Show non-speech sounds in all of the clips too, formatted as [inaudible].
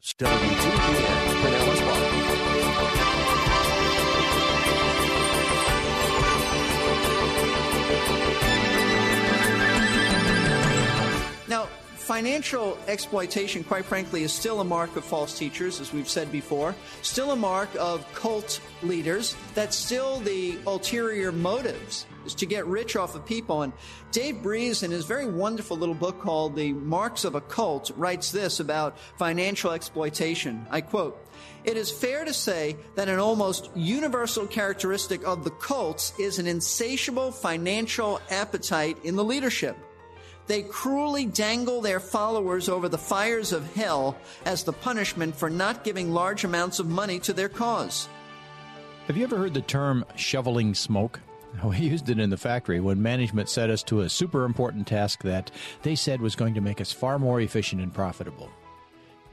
News, Pinellas Park. Now, financial exploitation, quite frankly, is still a mark of false teachers, as we've said before, still a mark of cult leaders. That's still the ulterior motives, is to get rich off of people. And Dave Breese, in his very wonderful little book called The Marks of a Cult, writes this about financial exploitation. I quote, it is fair to say that an almost universal characteristic of the cults is an insatiable financial appetite in the leadership. They cruelly dangle their followers over the fires of hell as the punishment for not giving large amounts of money to their cause. Have you ever heard the term shoveling smoke? [laughs] We used it in the factory when management set us to a super important task that they said was going to make us far more efficient and profitable.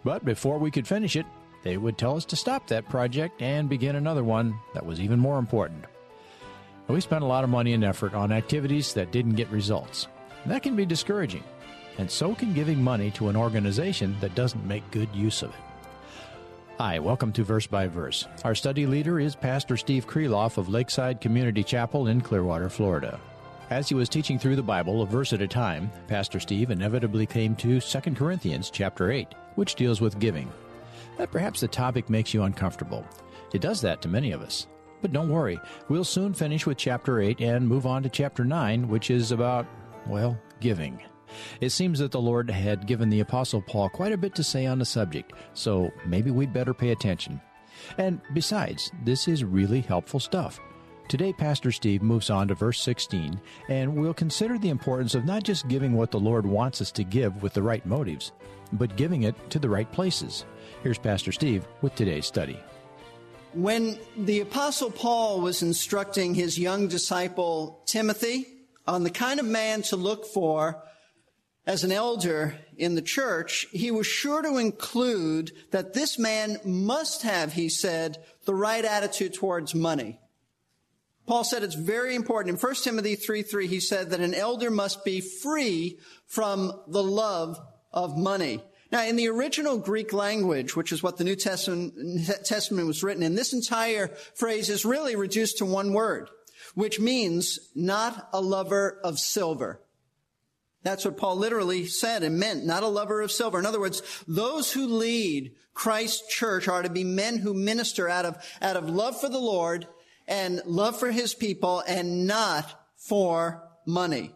But before we could finish it, they would tell us to stop that project and begin another one that was even more important. We spent a lot of money and effort on activities that didn't get results. That can be discouraging, and so can giving money to an organization that doesn't make good use of it. Hi, welcome to Verse by Verse. Our study leader is Pastor Steve Kreloff of Lakeside Community Chapel in Clearwater, Florida. As he was teaching through the Bible a verse at a time, Pastor Steve inevitably came to 2 Corinthians chapter 8, which deals with giving. That perhaps the topic makes you uncomfortable. It does that to many of us. But don't worry, we'll soon finish with chapter 8 and move on to chapter 9, which is about well, giving. It seems that the Lord had given the Apostle Paul quite a bit to say on the subject, so maybe we'd better pay attention. And besides, this is really helpful stuff. Today, Pastor Steve moves on to verse 16, and we'll consider the importance of not just giving what the Lord wants us to give with the right motives, but giving it to the right places. Here's Pastor Steve with today's study. When the Apostle Paul was instructing his young disciple Timothy, on the kind of man to look for as an elder in the church, he was sure to include that this man must have, he said, the right attitude towards money. Paul said it's very important. In 1 Timothy 3 3, he said that an elder must be free from the love of money. Now, in the original Greek language, which is what the New Testament, Testament was written in, this entire phrase is really reduced to one word which means not a lover of silver. That's what Paul literally said and meant, not a lover of silver. In other words, those who lead Christ's church are to be men who minister out of, out of love for the Lord and love for his people and not for money.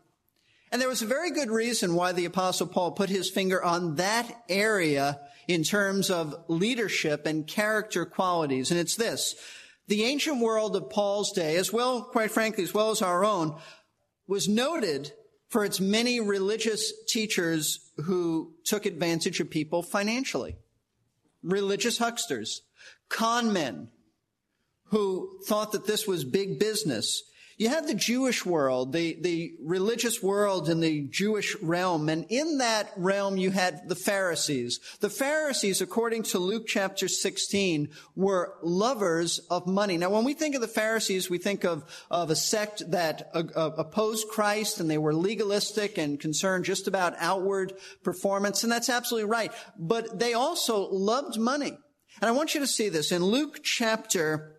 And there was a very good reason why the apostle Paul put his finger on that area in terms of leadership and character qualities. And it's this. The ancient world of Paul's day, as well, quite frankly, as well as our own, was noted for its many religious teachers who took advantage of people financially. Religious hucksters, con men who thought that this was big business you had the Jewish world, the, the religious world in the Jewish realm, and in that realm you had the Pharisees. The Pharisees, according to Luke chapter 16, were lovers of money. Now, when we think of the Pharisees, we think of, of a sect that uh, uh, opposed Christ and they were legalistic and concerned just about outward performance, and that's absolutely right. But they also loved money. And I want you to see this in Luke chapter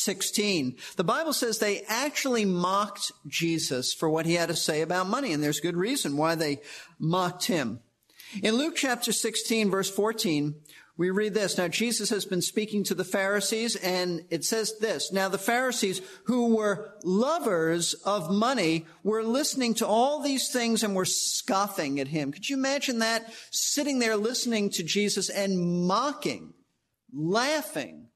16. The Bible says they actually mocked Jesus for what he had to say about money, and there's good reason why they mocked him. In Luke chapter 16, verse 14, we read this. Now, Jesus has been speaking to the Pharisees, and it says this. Now, the Pharisees, who were lovers of money, were listening to all these things and were scoffing at him. Could you imagine that? Sitting there listening to Jesus and mocking, laughing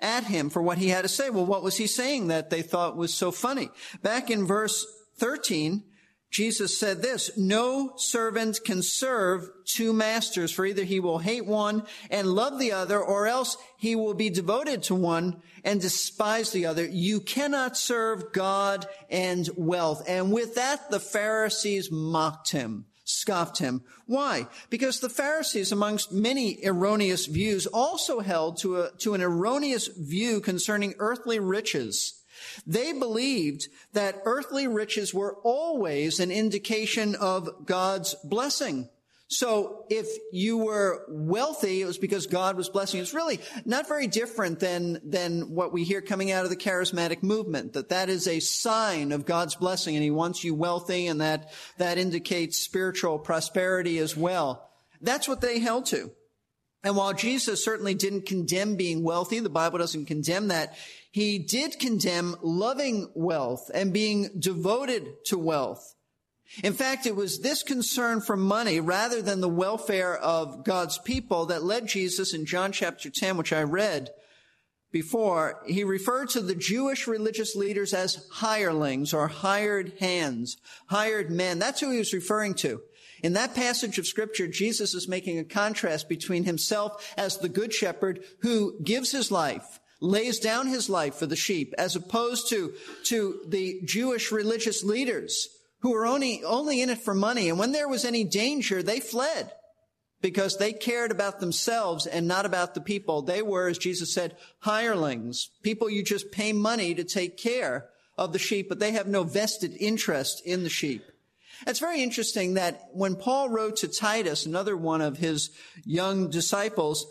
at him for what he had to say. Well, what was he saying that they thought was so funny? Back in verse 13, Jesus said this, no servant can serve two masters, for either he will hate one and love the other, or else he will be devoted to one and despise the other. You cannot serve God and wealth. And with that, the Pharisees mocked him scoffed him. Why? Because the Pharisees, amongst many erroneous views, also held to, a, to an erroneous view concerning earthly riches. They believed that earthly riches were always an indication of God's blessing. So if you were wealthy, it was because God was blessing you. It's really not very different than, than what we hear coming out of the charismatic movement, that that is a sign of God's blessing and he wants you wealthy and that, that indicates spiritual prosperity as well. That's what they held to. And while Jesus certainly didn't condemn being wealthy, the Bible doesn't condemn that, he did condemn loving wealth and being devoted to wealth. In fact, it was this concern for money rather than the welfare of God's people that led Jesus in John chapter 10, which I read before, he referred to the Jewish religious leaders as hirelings or hired hands, hired men. That's who he was referring to. In that passage of scripture, Jesus is making a contrast between himself as the good shepherd who gives his life, lays down his life for the sheep, as opposed to, to the Jewish religious leaders who were only, only in it for money. And when there was any danger, they fled because they cared about themselves and not about the people. They were, as Jesus said, hirelings, people you just pay money to take care of the sheep, but they have no vested interest in the sheep. It's very interesting that when Paul wrote to Titus, another one of his young disciples,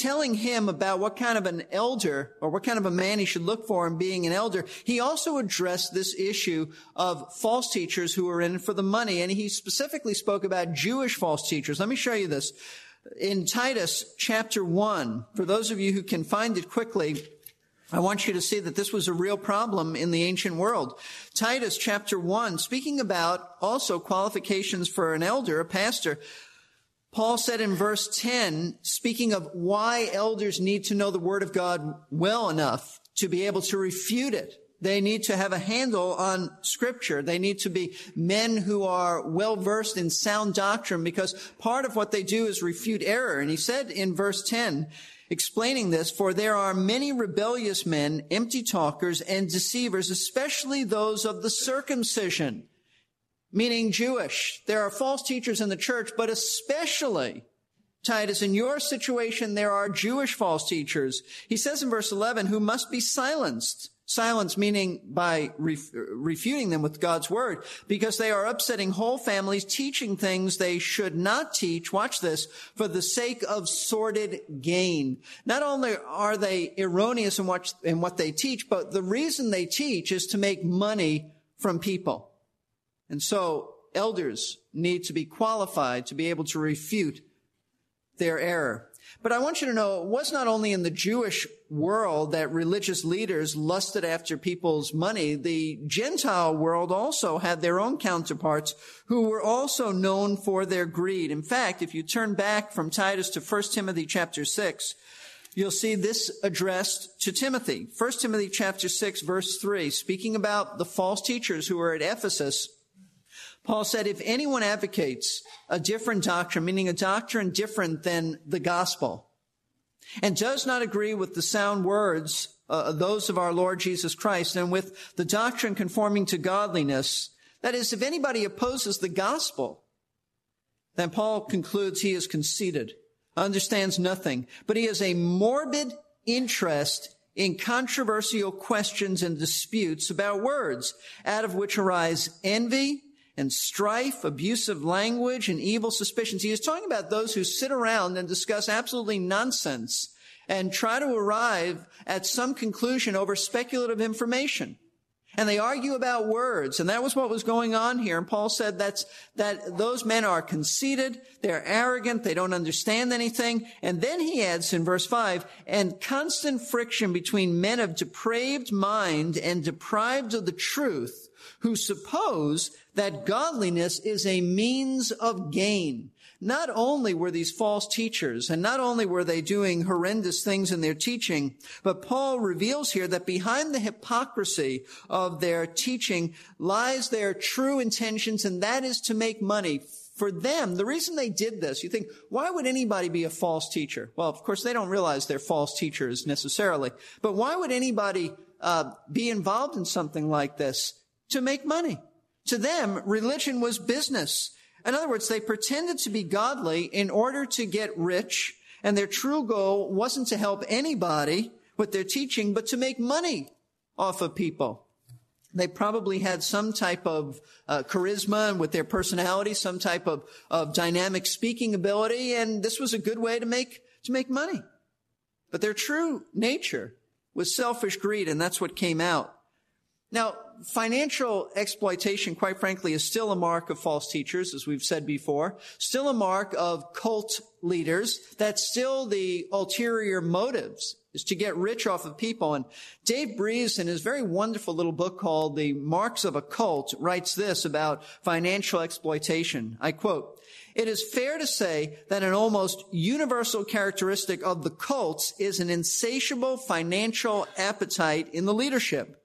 telling him about what kind of an elder or what kind of a man he should look for in being an elder, he also addressed this issue of false teachers who are in for the money. And he specifically spoke about Jewish false teachers. Let me show you this. In Titus chapter 1, for those of you who can find it quickly, I want you to see that this was a real problem in the ancient world. Titus chapter 1, speaking about also qualifications for an elder, a pastor, Paul said in verse 10, speaking of why elders need to know the word of God well enough to be able to refute it. They need to have a handle on scripture. They need to be men who are well versed in sound doctrine because part of what they do is refute error. And he said in verse 10, explaining this, for there are many rebellious men, empty talkers and deceivers, especially those of the circumcision meaning Jewish. There are false teachers in the church, but especially, Titus, in your situation, there are Jewish false teachers. He says in verse 11, who must be silenced. Silence meaning by ref- refuting them with God's word because they are upsetting whole families, teaching things they should not teach. Watch this for the sake of sordid gain. Not only are they erroneous in what, in what they teach, but the reason they teach is to make money from people. And so elders need to be qualified to be able to refute their error. But I want you to know it was not only in the Jewish world that religious leaders lusted after people's money. The Gentile world also had their own counterparts who were also known for their greed. In fact, if you turn back from Titus to 1 Timothy chapter 6, you'll see this addressed to Timothy. 1 Timothy chapter 6 verse 3, speaking about the false teachers who were at Ephesus, Paul said, if anyone advocates a different doctrine, meaning a doctrine different than the gospel, and does not agree with the sound words, uh, those of our Lord Jesus Christ, and with the doctrine conforming to godliness, that is, if anybody opposes the gospel, then Paul concludes he is conceited, understands nothing, but he has a morbid interest in controversial questions and disputes about words, out of which arise envy, and strife, abusive language, and evil suspicions. He is talking about those who sit around and discuss absolutely nonsense and try to arrive at some conclusion over speculative information. And they argue about words. And that was what was going on here. And Paul said that's, that those men are conceited. They're arrogant. They don't understand anything. And then he adds in verse five, and constant friction between men of depraved mind and deprived of the truth who suppose that godliness is a means of gain. Not only were these false teachers and not only were they doing horrendous things in their teaching, but Paul reveals here that behind the hypocrisy of their teaching lies their true intentions and that is to make money for them, the reason they did this, you think, why would anybody be a false teacher? Well, of course, they don't realize they're false teachers necessarily, but why would anybody uh, be involved in something like this? To make money. To them, religion was business. In other words, they pretended to be godly in order to get rich, and their true goal wasn't to help anybody with their teaching, but to make money off of people. They probably had some type of uh, charisma with their personality, some type of, of dynamic speaking ability, and this was a good way to make, to make money. But their true nature was selfish greed, and that's what came out. Now, financial exploitation, quite frankly, is still a mark of false teachers, as we've said before, still a mark of cult leaders. That's still the ulterior motives, is to get rich off of people. And Dave Breese, in his very wonderful little book called The Marks of a Cult, writes this about financial exploitation. I quote, it is fair to say that an almost universal characteristic of the cults is an insatiable financial appetite in the leadership.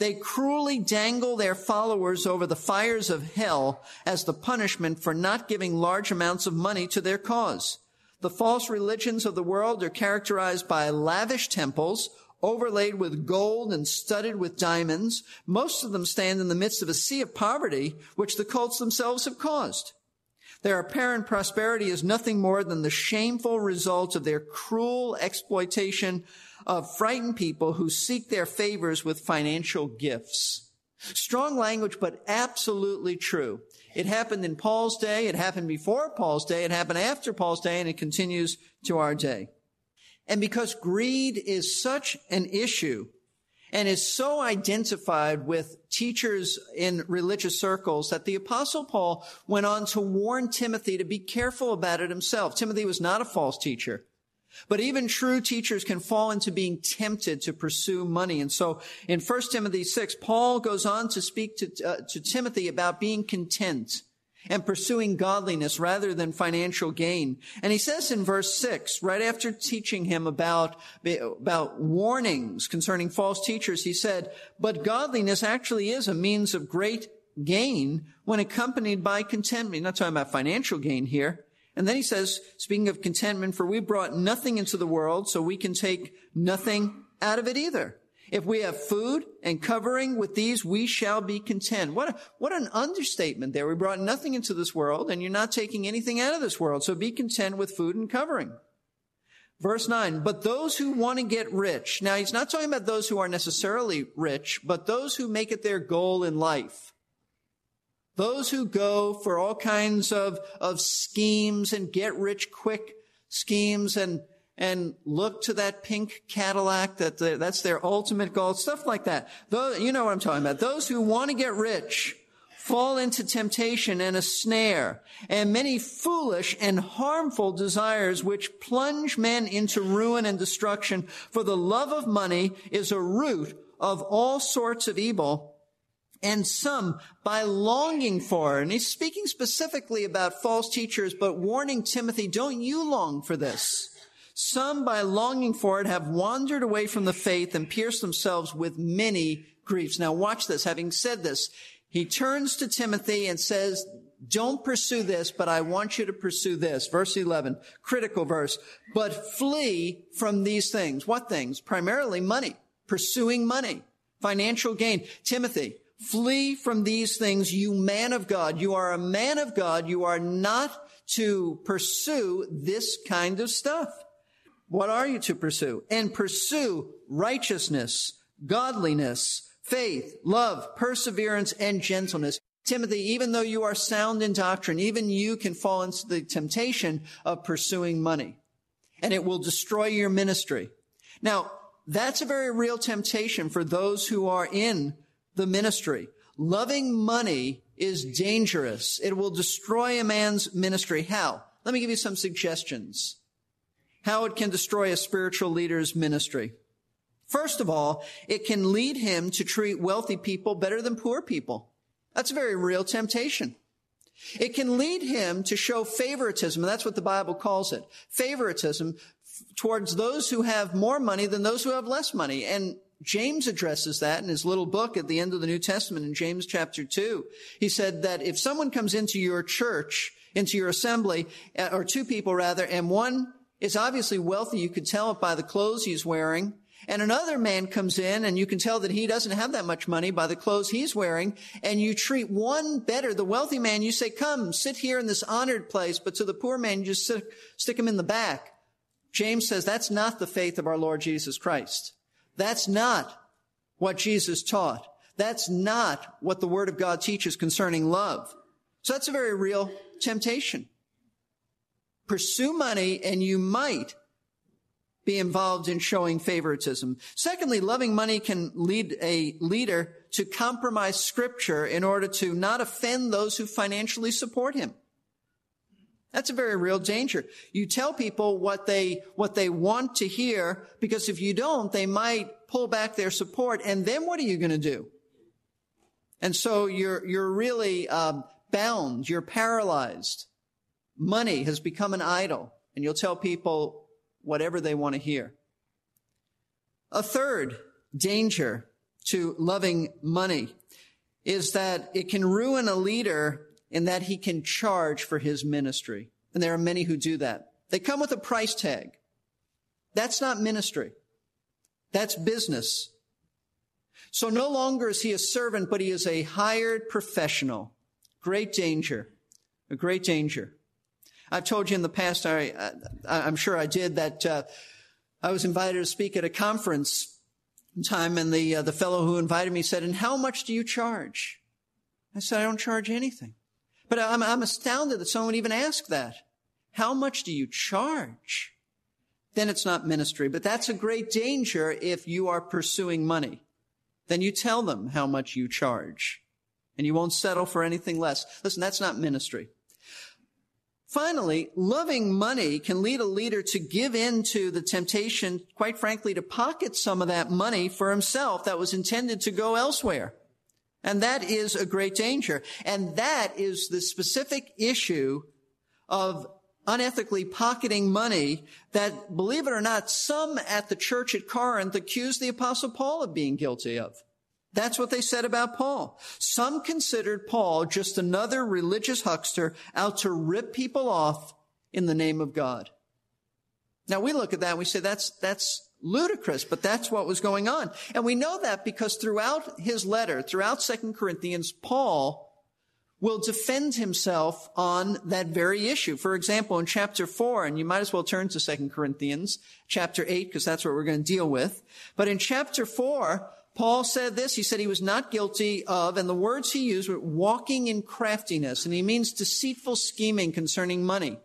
They cruelly dangle their followers over the fires of hell as the punishment for not giving large amounts of money to their cause. The false religions of the world are characterized by lavish temples, overlaid with gold and studded with diamonds. Most of them stand in the midst of a sea of poverty, which the cults themselves have caused. Their apparent prosperity is nothing more than the shameful result of their cruel exploitation of frightened people who seek their favors with financial gifts. Strong language, but absolutely true. It happened in Paul's day, it happened before Paul's day, it happened after Paul's day, and it continues to our day. And because greed is such an issue and is so identified with teachers in religious circles that the apostle Paul went on to warn Timothy to be careful about it himself. Timothy was not a false teacher. But even true teachers can fall into being tempted to pursue money. And so in 1 Timothy 6, Paul goes on to speak to, uh, to Timothy about being content and pursuing godliness rather than financial gain. And he says in verse 6, right after teaching him about, about warnings concerning false teachers, he said, but godliness actually is a means of great gain when accompanied by contentment. Not talking about financial gain here. And then he says, speaking of contentment, for we brought nothing into the world, so we can take nothing out of it either. If we have food and covering with these, we shall be content. What, a, what an understatement there. We brought nothing into this world and you're not taking anything out of this world. So be content with food and covering. Verse 9, but those who want to get rich. Now he's not talking about those who are necessarily rich, but those who make it their goal in life. Those who go for all kinds of, of schemes and get rich quick schemes and, and look to that pink Cadillac that the, that's their ultimate goal, stuff like that. Though, you know what I'm talking about. Those who want to get rich fall into temptation and a snare and many foolish and harmful desires which plunge men into ruin and destruction. For the love of money is a root of all sorts of evil and some by longing for. And he's speaking specifically about false teachers, but warning Timothy, don't you long for this? Some by longing for it have wandered away from the faith and pierced themselves with many griefs. Now watch this. Having said this, he turns to Timothy and says, don't pursue this, but I want you to pursue this. Verse 11, critical verse. But flee from these things. What things? Primarily money. Pursuing money. Financial gain. Timothy, Flee from these things, you man of God. You are a man of God. You are not to pursue this kind of stuff. What are you to pursue? And pursue righteousness, godliness, faith, love, perseverance, and gentleness. Timothy, even though you are sound in doctrine, even you can fall into the temptation of pursuing money and it will destroy your ministry. Now, that's a very real temptation for those who are in the ministry. Loving money is dangerous. It will destroy a man's ministry. How? Let me give you some suggestions. How it can destroy a spiritual leader's ministry. First of all, it can lead him to treat wealthy people better than poor people. That's a very real temptation. It can lead him to show favoritism, and that's what the Bible calls it. Favoritism towards those who have more money than those who have less money. And James addresses that in his little book at the end of the New Testament in James chapter 2. He said that if someone comes into your church, into your assembly, or two people rather, and one is obviously wealthy, you could tell it by the clothes he's wearing, and another man comes in and you can tell that he doesn't have that much money by the clothes he's wearing, and you treat one better, the wealthy man, you say, come, sit here in this honored place, but to the poor man, you just sit, stick him in the back. James says that's not the faith of our Lord Jesus Christ. That's not what Jesus taught. That's not what the Word of God teaches concerning love. So that's a very real temptation. Pursue money and you might be involved in showing favoritism. Secondly, loving money can lead a leader to compromise scripture in order to not offend those who financially support him. That's a very real danger. You tell people what they, what they want to hear because if you don't, they might pull back their support and then what are you going to do? And so you're, you're really um, bound. You're paralyzed. Money has become an idol and you'll tell people whatever they want to hear. A third danger to loving money is that it can ruin a leader in that he can charge for his ministry. And there are many who do that. They come with a price tag. That's not ministry. That's business. So no longer is he a servant, but he is a hired professional. Great danger. A great danger. I've told you in the past, I, am sure I did, that uh, I was invited to speak at a conference time, and the uh, the fellow who invited me said, "And how much do you charge?" I said, "I don't charge anything." But I'm, I'm astounded that someone even asked that. How much do you charge? Then it's not ministry. But that's a great danger if you are pursuing money. Then you tell them how much you charge. And you won't settle for anything less. Listen, that's not ministry. Finally, loving money can lead a leader to give in to the temptation, quite frankly, to pocket some of that money for himself that was intended to go elsewhere. And that is a great danger. And that is the specific issue of unethically pocketing money that, believe it or not, some at the church at Corinth accused the apostle Paul of being guilty of. That's what they said about Paul. Some considered Paul just another religious huckster out to rip people off in the name of God. Now we look at that and we say that's, that's ludicrous, but that's what was going on. And we know that because throughout his letter, throughout Second Corinthians, Paul will defend himself on that very issue. For example, in chapter 4, and you might as well turn to Second Corinthians, chapter 8, because that's what we're going to deal with. But in chapter 4, Paul said this. He said he was not guilty of, and the words he used were walking in craftiness, and he means deceitful scheming concerning money.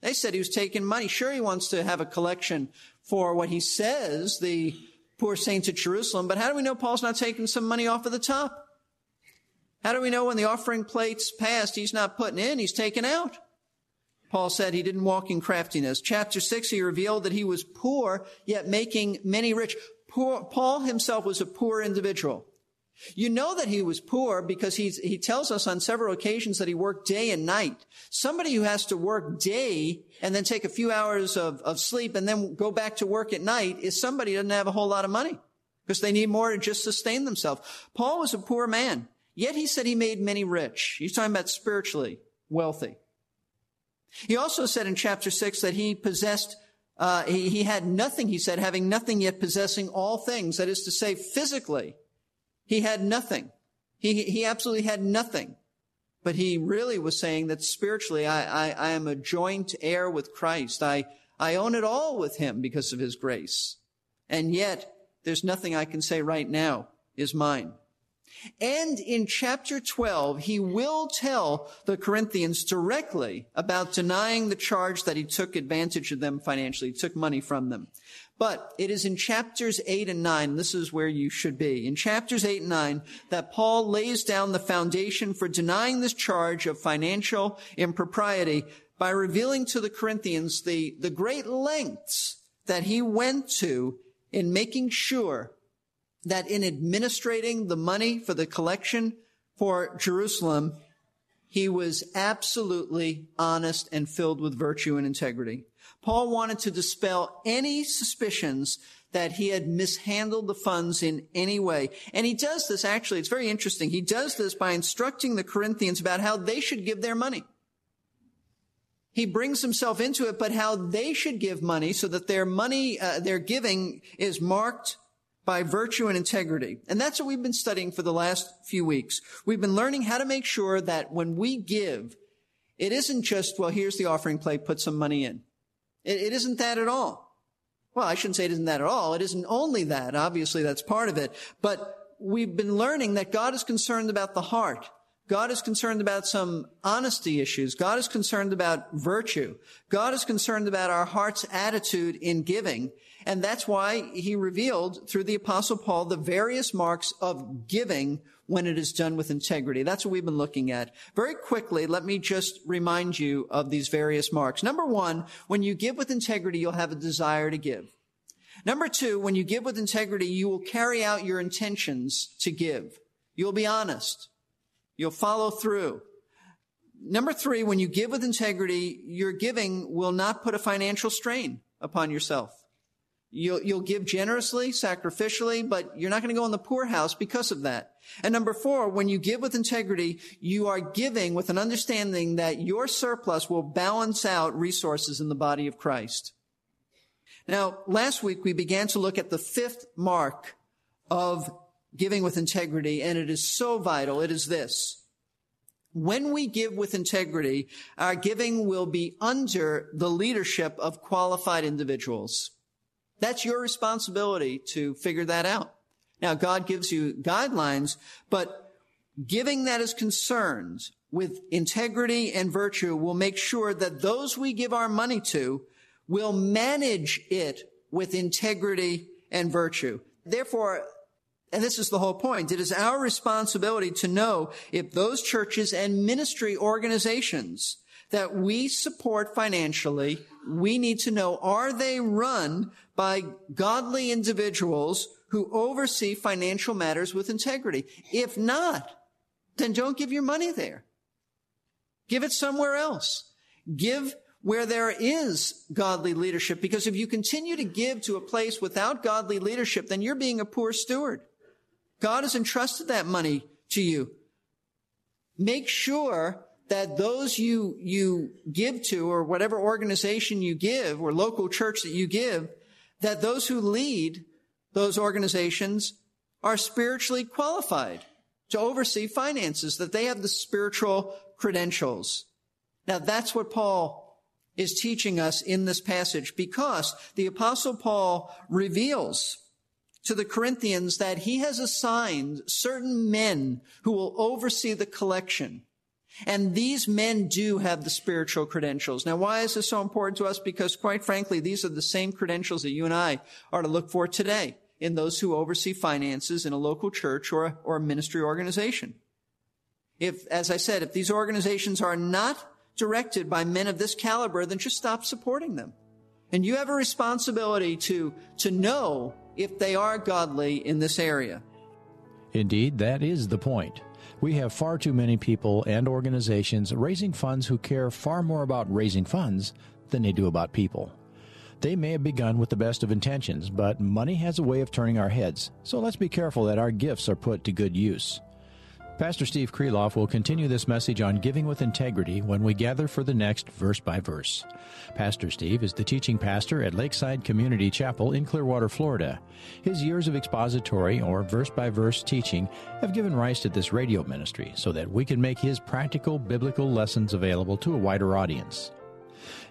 They said he was taking money. Sure, he wants to have a collection for what he says, the poor saints at Jerusalem, but how do we know Paul's not taking some money off of the top? How do we know when the offering plate's passed, he's not putting in, he's taking out? Paul said he didn't walk in craftiness. Chapter 6, he revealed that he was poor, yet making many rich. Poor, Paul himself was a poor individual. You know that he was poor because he's, he tells us on several occasions that he worked day and night. Somebody who has to work day and then take a few hours of, of sleep and then go back to work at night is somebody who doesn't have a whole lot of money because they need more to just sustain themselves. Paul was a poor man, yet he said he made many rich. He's talking about spiritually wealthy. He also said in chapter six that he possessed uh, he, he had nothing, he said, having nothing yet possessing all things. That is to say, physically, he had nothing. He, he absolutely had nothing. But he really was saying that spiritually, I, I, I am a joint heir with Christ. I, I own it all with him because of his grace. And yet, there's nothing I can say right now is mine. And in chapter 12, he will tell the Corinthians directly about denying the charge that he took advantage of them financially, he took money from them. But it is in chapters 8 and 9, this is where you should be, in chapters 8 and 9, that Paul lays down the foundation for denying this charge of financial impropriety by revealing to the Corinthians the, the great lengths that he went to in making sure that in administrating the money for the collection for Jerusalem, he was absolutely honest and filled with virtue and integrity. Paul wanted to dispel any suspicions that he had mishandled the funds in any way. And he does this actually, it's very interesting. He does this by instructing the Corinthians about how they should give their money. He brings himself into it, but how they should give money so that their money, uh, their giving is marked by virtue and integrity. And that's what we've been studying for the last few weeks. We've been learning how to make sure that when we give, it isn't just, well, here's the offering plate, put some money in. It, it isn't that at all. Well, I shouldn't say it isn't that at all. It isn't only that. Obviously, that's part of it. But we've been learning that God is concerned about the heart. God is concerned about some honesty issues. God is concerned about virtue. God is concerned about our heart's attitude in giving. And that's why he revealed through the apostle Paul the various marks of giving when it is done with integrity. That's what we've been looking at. Very quickly, let me just remind you of these various marks. Number one, when you give with integrity, you'll have a desire to give. Number two, when you give with integrity, you will carry out your intentions to give. You'll be honest. You'll follow through. Number three, when you give with integrity, your giving will not put a financial strain upon yourself. You'll, you'll give generously, sacrificially, but you're not going to go in the poorhouse because of that. And number four, when you give with integrity, you are giving with an understanding that your surplus will balance out resources in the body of Christ. Now, last week we began to look at the fifth mark of giving with integrity, and it is so vital. It is this. When we give with integrity, our giving will be under the leadership of qualified individuals. That's your responsibility to figure that out. Now, God gives you guidelines, but giving that as concerns with integrity and virtue will make sure that those we give our money to will manage it with integrity and virtue. Therefore, and this is the whole point. It is our responsibility to know if those churches and ministry organizations that we support financially, we need to know, are they run by godly individuals who oversee financial matters with integrity? If not, then don't give your money there. Give it somewhere else. Give where there is godly leadership, because if you continue to give to a place without godly leadership, then you're being a poor steward. God has entrusted that money to you. Make sure that those you, you give to or whatever organization you give or local church that you give, that those who lead those organizations are spiritually qualified to oversee finances, that they have the spiritual credentials. Now that's what Paul is teaching us in this passage because the apostle Paul reveals to the Corinthians that he has assigned certain men who will oversee the collection. And these men do have the spiritual credentials. Now, why is this so important to us? Because quite frankly, these are the same credentials that you and I are to look for today in those who oversee finances in a local church or a, or a ministry organization. If, as I said, if these organizations are not directed by men of this caliber, then just stop supporting them. And you have a responsibility to, to know if they are godly in this area. Indeed, that is the point. We have far too many people and organizations raising funds who care far more about raising funds than they do about people. They may have begun with the best of intentions, but money has a way of turning our heads, so let's be careful that our gifts are put to good use. Pastor Steve Kreloff will continue this message on giving with integrity when we gather for the next verse by verse. Pastor Steve is the teaching pastor at Lakeside Community Chapel in Clearwater, Florida. His years of expository or verse by verse teaching have given rise to this radio ministry so that we can make his practical biblical lessons available to a wider audience.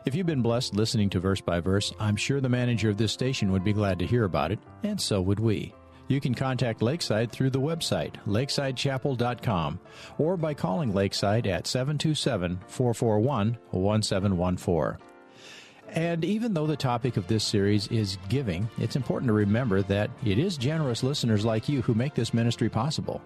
If you've been blessed listening to verse by verse, I'm sure the manager of this station would be glad to hear about it, and so would we. You can contact Lakeside through the website, lakesidechapel.com, or by calling Lakeside at 727 441 1714. And even though the topic of this series is giving, it's important to remember that it is generous listeners like you who make this ministry possible.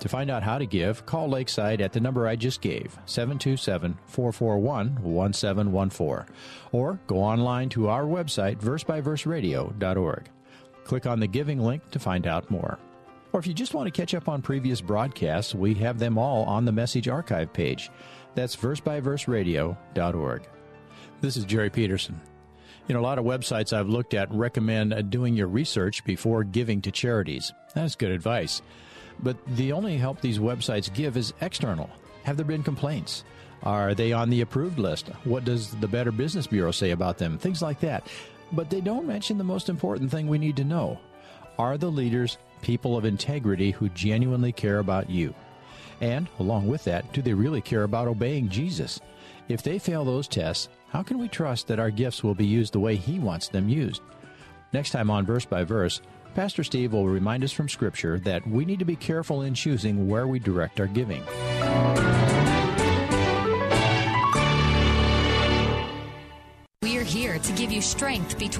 To find out how to give, call Lakeside at the number I just gave, 727 441 1714, or go online to our website, versebyverseradio.org. Click on the giving link to find out more. Or if you just want to catch up on previous broadcasts, we have them all on the message archive page. That's versebyverseradio.org. This is Jerry Peterson. You know, a lot of websites I've looked at recommend uh, doing your research before giving to charities. That's good advice. But the only help these websites give is external. Have there been complaints? Are they on the approved list? What does the Better Business Bureau say about them? Things like that. But they don't mention the most important thing we need to know. Are the leaders people of integrity who genuinely care about you? And, along with that, do they really care about obeying Jesus? If they fail those tests, how can we trust that our gifts will be used the way He wants them used? Next time on Verse by Verse, Pastor Steve will remind us from Scripture that we need to be careful in choosing where we direct our giving. Give you strength between